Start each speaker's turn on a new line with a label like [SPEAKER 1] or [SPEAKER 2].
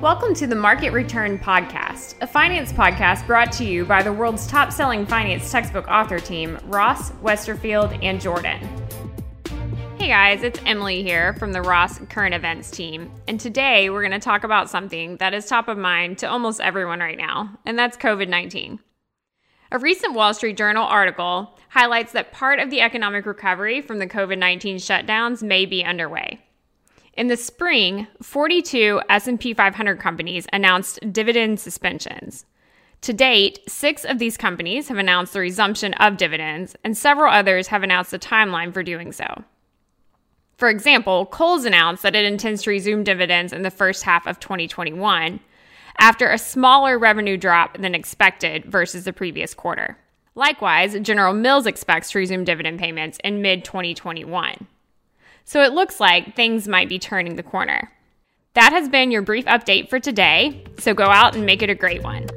[SPEAKER 1] Welcome to the Market Return Podcast, a finance podcast brought to you by the world's top selling finance textbook author team, Ross, Westerfield, and Jordan. Hey guys, it's Emily here from the Ross Current Events team, and today we're going to talk about something that is top of mind to almost everyone right now, and that's COVID 19. A recent Wall Street Journal article highlights that part of the economic recovery from the COVID 19 shutdowns may be underway. In the spring, 42 S&P 500 companies announced dividend suspensions. To date, 6 of these companies have announced the resumption of dividends, and several others have announced a timeline for doing so. For example, Kohl's announced that it intends to resume dividends in the first half of 2021 after a smaller revenue drop than expected versus the previous quarter. Likewise, General Mills expects to resume dividend payments in mid 2021. So it looks like things might be turning the corner. That has been your brief update for today, so go out and make it a great one.